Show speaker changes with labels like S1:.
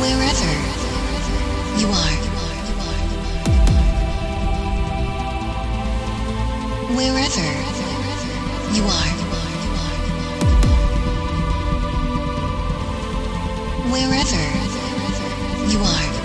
S1: wherever you are. Wherever you are. Wherever you are.